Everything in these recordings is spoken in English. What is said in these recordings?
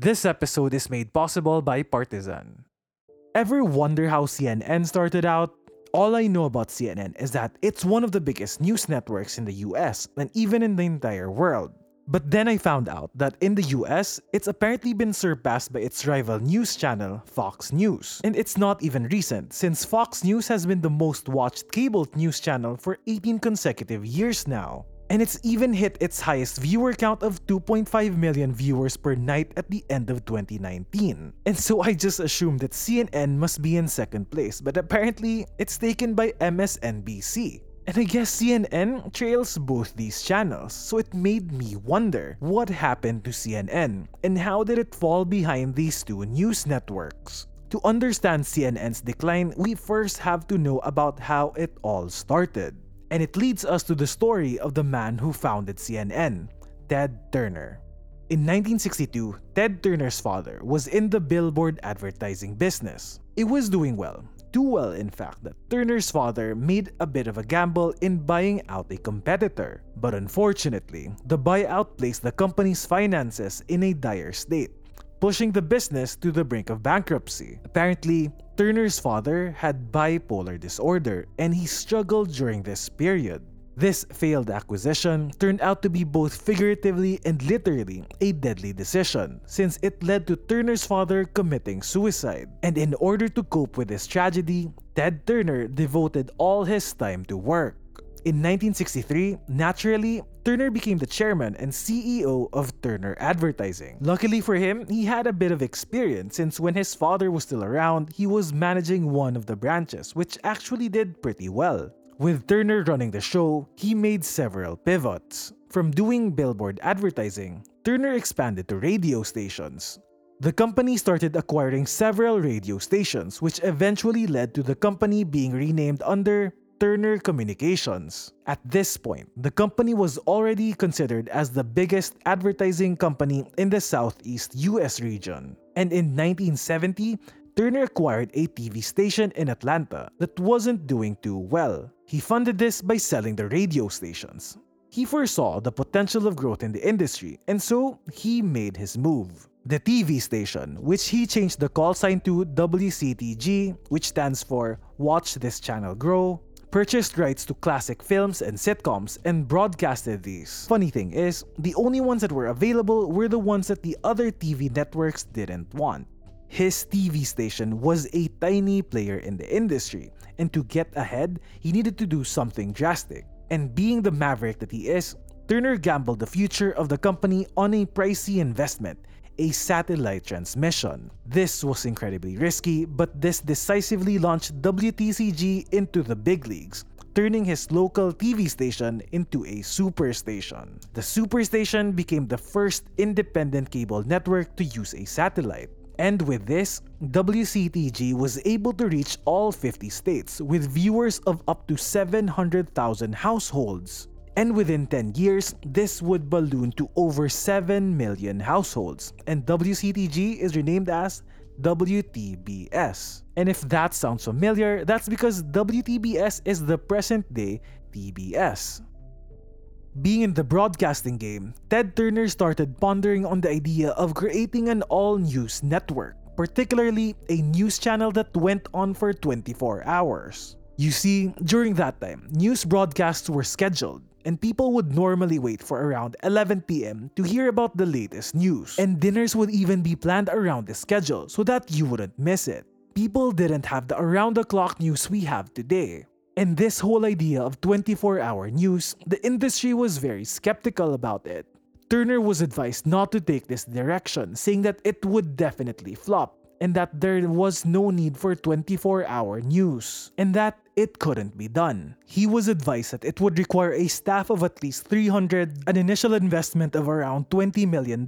This episode is made possible by Partizan. Ever wonder how CNN started out? All I know about CNN is that it's one of the biggest news networks in the US and even in the entire world. But then I found out that in the US, it's apparently been surpassed by its rival news channel, Fox News. And it's not even recent, since Fox News has been the most watched cable news channel for 18 consecutive years now. And it's even hit its highest viewer count of 2.5 million viewers per night at the end of 2019. And so I just assumed that CNN must be in second place, but apparently it's taken by MSNBC. And I guess CNN trails both these channels, so it made me wonder what happened to CNN and how did it fall behind these two news networks. To understand CNN's decline, we first have to know about how it all started. And it leads us to the story of the man who founded CNN, Ted Turner. In 1962, Ted Turner's father was in the billboard advertising business. It was doing well, too well, in fact, that Turner's father made a bit of a gamble in buying out a competitor. But unfortunately, the buyout placed the company's finances in a dire state, pushing the business to the brink of bankruptcy. Apparently, Turner's father had bipolar disorder and he struggled during this period. This failed acquisition turned out to be both figuratively and literally a deadly decision, since it led to Turner's father committing suicide. And in order to cope with this tragedy, Ted Turner devoted all his time to work. In 1963, naturally, Turner became the chairman and CEO of Turner Advertising. Luckily for him, he had a bit of experience since when his father was still around, he was managing one of the branches, which actually did pretty well. With Turner running the show, he made several pivots. From doing billboard advertising, Turner expanded to radio stations. The company started acquiring several radio stations, which eventually led to the company being renamed under Turner Communications. At this point, the company was already considered as the biggest advertising company in the Southeast US region. And in 1970, Turner acquired a TV station in Atlanta that wasn't doing too well. He funded this by selling the radio stations. He foresaw the potential of growth in the industry, and so he made his move. The TV station, which he changed the call sign to WCTG, which stands for Watch This Channel Grow, purchased rights to classic films and sitcoms and broadcasted these. Funny thing is, the only ones that were available were the ones that the other TV networks didn't want. His TV station was a tiny player in the industry, and to get ahead, he needed to do something drastic. And being the maverick that he is, Turner gambled the future of the company on a pricey investment a satellite transmission. This was incredibly risky, but this decisively launched WTCG into the big leagues, turning his local TV station into a superstation. The superstation became the first independent cable network to use a satellite. And with this, WCTG was able to reach all 50 states with viewers of up to 700,000 households. And within 10 years, this would balloon to over 7 million households, and WCTG is renamed as WTBS. And if that sounds familiar, that's because WTBS is the present day TBS. Being in the broadcasting game, Ted Turner started pondering on the idea of creating an all news network, particularly a news channel that went on for 24 hours. You see, during that time, news broadcasts were scheduled, and people would normally wait for around 11 pm to hear about the latest news. And dinners would even be planned around the schedule so that you wouldn't miss it. People didn't have the around the clock news we have today. And this whole idea of 24 hour news, the industry was very skeptical about it. Turner was advised not to take this direction, saying that it would definitely flop and that there was no need for 24 hour news, and that it couldn't be done. He was advised that it would require a staff of at least 300, an initial investment of around $20 million,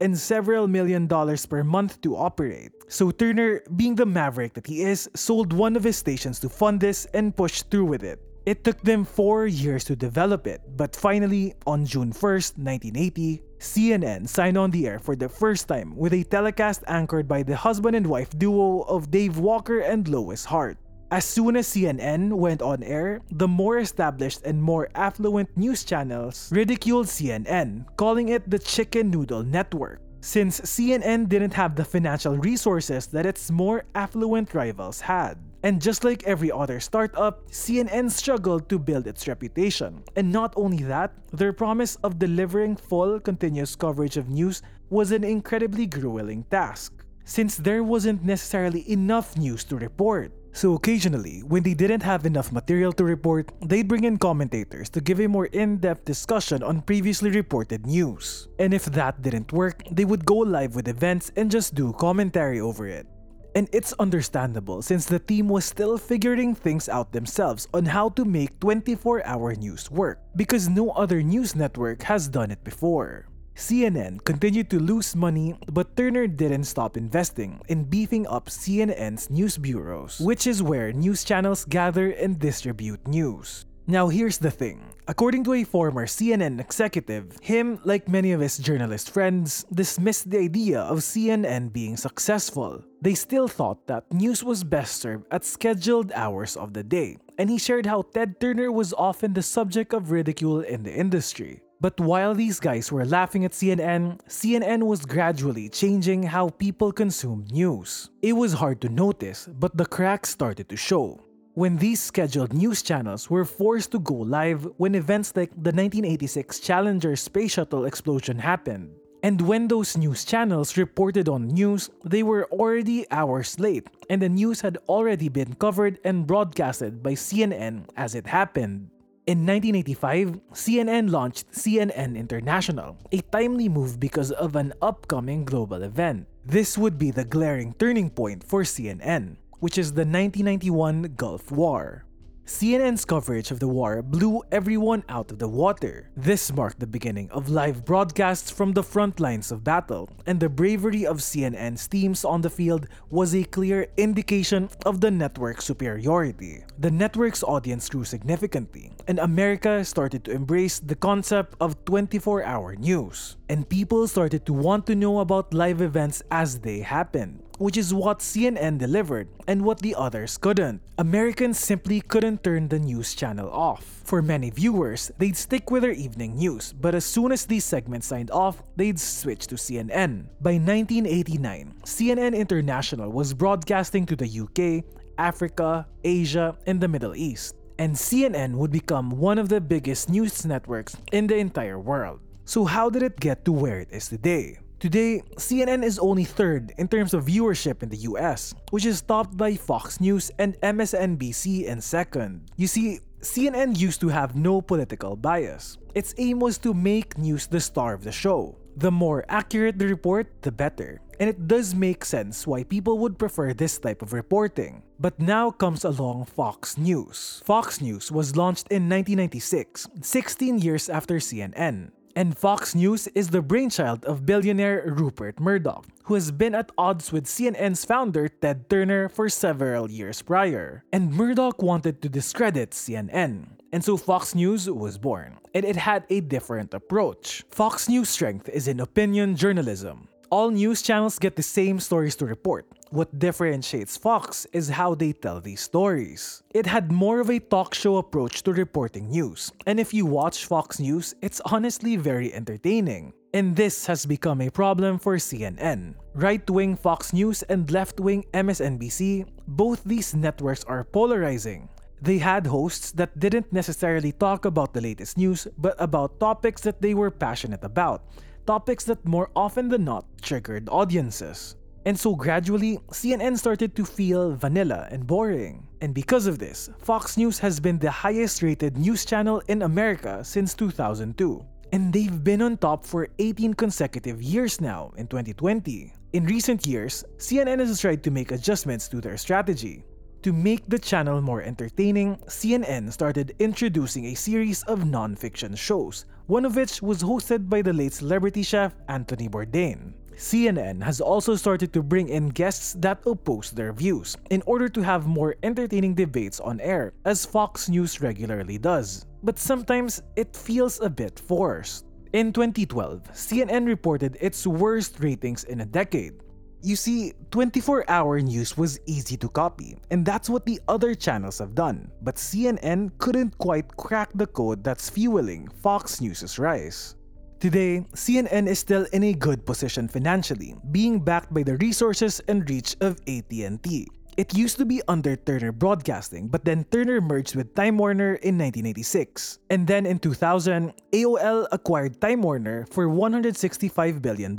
and several million dollars per month to operate. So Turner, being the maverick that he is, sold one of his stations to fund this and pushed through with it. It took them four years to develop it, but finally, on June 1st, 1980, CNN signed on the air for the first time with a telecast anchored by the husband and wife duo of Dave Walker and Lois Hart. As soon as CNN went on air, the more established and more affluent news channels ridiculed CNN, calling it the Chicken Noodle Network. since CNN didn't have the financial resources that its more affluent rivals had. And just like every other startup, CNN struggled to build its reputation. And not only that, their promise of delivering full, continuous coverage of news was an incredibly grueling task, since there wasn't necessarily enough news to report. So occasionally, when they didn't have enough material to report, they'd bring in commentators to give a more in-depth discussion on previously reported news. And if that didn't work, they would go live with events and just do commentary over it. And it's understandable since the team was still figuring things out themselves on how to make 24 hour news work, because no other news network has done it before. CNN continued to lose money, but Turner didn't stop investing in beefing up CNN's news bureaus, which is where news channels gather and distribute news. Now, here's the thing. According to a former CNN executive, him, like many of his journalist friends, dismissed the idea of CNN being successful. They still thought that news was best served at scheduled hours of the day, and he shared how Ted Turner was often the subject of ridicule in the industry. But while these guys were laughing at CNN, CNN was gradually changing how people consume news. It was hard to notice, but the cracks started to show. When these scheduled news channels were forced to go live when events like the 1986 Challenger space shuttle explosion happened. And when those news channels reported on news, they were already hours late, and the news had already been covered and broadcasted by CNN as it happened. In 1985, CNN launched CNN International, a timely move because of an upcoming global event. This would be the glaring turning point for CNN, which is the 1991 Gulf War. CNN's coverage of the war blew everyone out of the water. This marked the beginning of live broadcasts from the front lines of battle, and the bravery of CNN's teams on the field was a clear indication of the network's superiority. The network's audience grew significantly, and America started to embrace the concept of 24 hour news. And people started to want to know about live events as they happened which is what CNN delivered and what the others couldn't. Americans simply couldn't turn the news channel off. For many viewers, they'd stick with their evening news, but as soon as these segments signed off, they'd switch to CNN. By 1989, CNN International was broadcasting to the UK, Africa, Asia, and the Middle East. And CNN would become one of the biggest news networks in the entire world. So how did it get to where it is today? Today, CNN is only third in terms of viewership in the US, which is topped by Fox News and MSNBC in second. You see, CNN used to have no political bias. Its aim was to make news the star of the show. The more accurate the report, the better. And it does make sense why people would prefer this type of reporting. But now comes along Fox News. Fox News was launched in 1996, 16 years after CNN. And Fox News is the brainchild of billionaire Rupert Murdoch, who has been at odds with CNN's founder Ted Turner for several years prior. And Murdoch wanted to discredit CNN. And so Fox News was born, and it had a different approach. Fox News' strength is in opinion journalism. All news channels get the same stories to report, what differentiates Fox is how they tell these stories. It had more of a talk show approach to reporting news, and if you watch Fox News, it's honestly very entertaining. And this has become a problem for CNN. Right wing Fox News and left wing MSNBC, both these networks are polarizing. They had hosts that didn't necessarily talk about the latest news, but about topics that they were passionate about, topics that more often than not triggered audiences. And so gradually, CNN started to feel vanilla and boring. And because of this, Fox News has been the highest rated news channel in America since 2002. And they've been on top for 18 consecutive years now in 2020. In recent years, CNN has tried to make adjustments to their strategy. To make the channel more entertaining, CNN started introducing a series of non-fiction shows, one of which was hosted by the late celebrity chef Anthony Bourdain. CNN has also started to bring in guests that oppose their views in order to have more entertaining debates on air, as Fox News regularly does. But sometimes it feels a bit forced. In 2012, CNN reported its worst ratings in a decade. You see, 24 hour news was easy to copy, and that's what the other channels have done. But CNN couldn't quite crack the code that's fueling Fox News' rise. Today, CNN is still in a good position financially, being backed by the resources and reach of AT&T. It used to be under Turner Broadcasting, but then Turner merged with Time Warner in 1986. And then in 2000, AOL acquired Time Warner for $165 billion,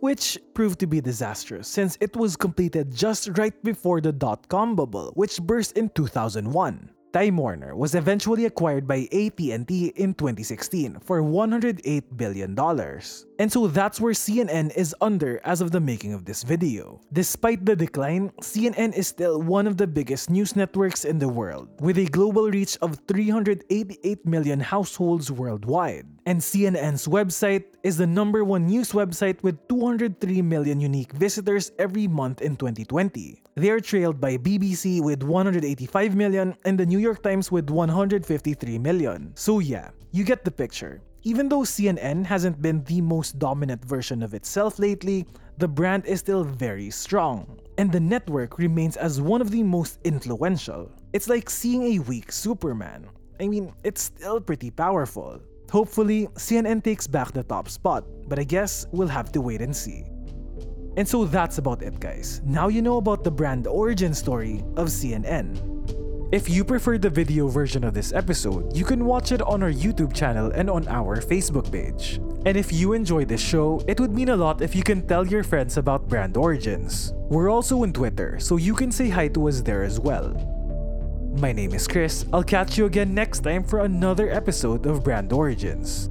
which proved to be disastrous since it was completed just right before the dot-com bubble, which burst in 2001. Time Warner was eventually acquired by AT&T in 2016 for $108 billion. And so that's where CNN is under as of the making of this video. Despite the decline, CNN is still one of the biggest news networks in the world, with a global reach of 388 million households worldwide. And CNN's website is the number one news website with 203 million unique visitors every month in 2020. They are trailed by BBC with 185 million and the New York Times with 153 million. So yeah, you get the picture. Even though CNN hasn't been the most dominant version of itself lately, the brand is still very strong. And the network remains as one of the most influential. It's like seeing a weak Superman. I mean, it's still pretty powerful. Hopefully, CNN takes back the top spot, but I guess we'll have to wait and see. And so that's about it guys. Now you know about the brand origin story of CNN. If you prefer the video version of this episode, you can watch it on our YouTube channel and on our Facebook page. And if you enjoy this show, it would mean a lot if you can tell your friends about Brand Origins. We're also on Twitter, so you can say hi to us there as well. My name is Chris. I'll catch you again next time for another episode of Brand Origins.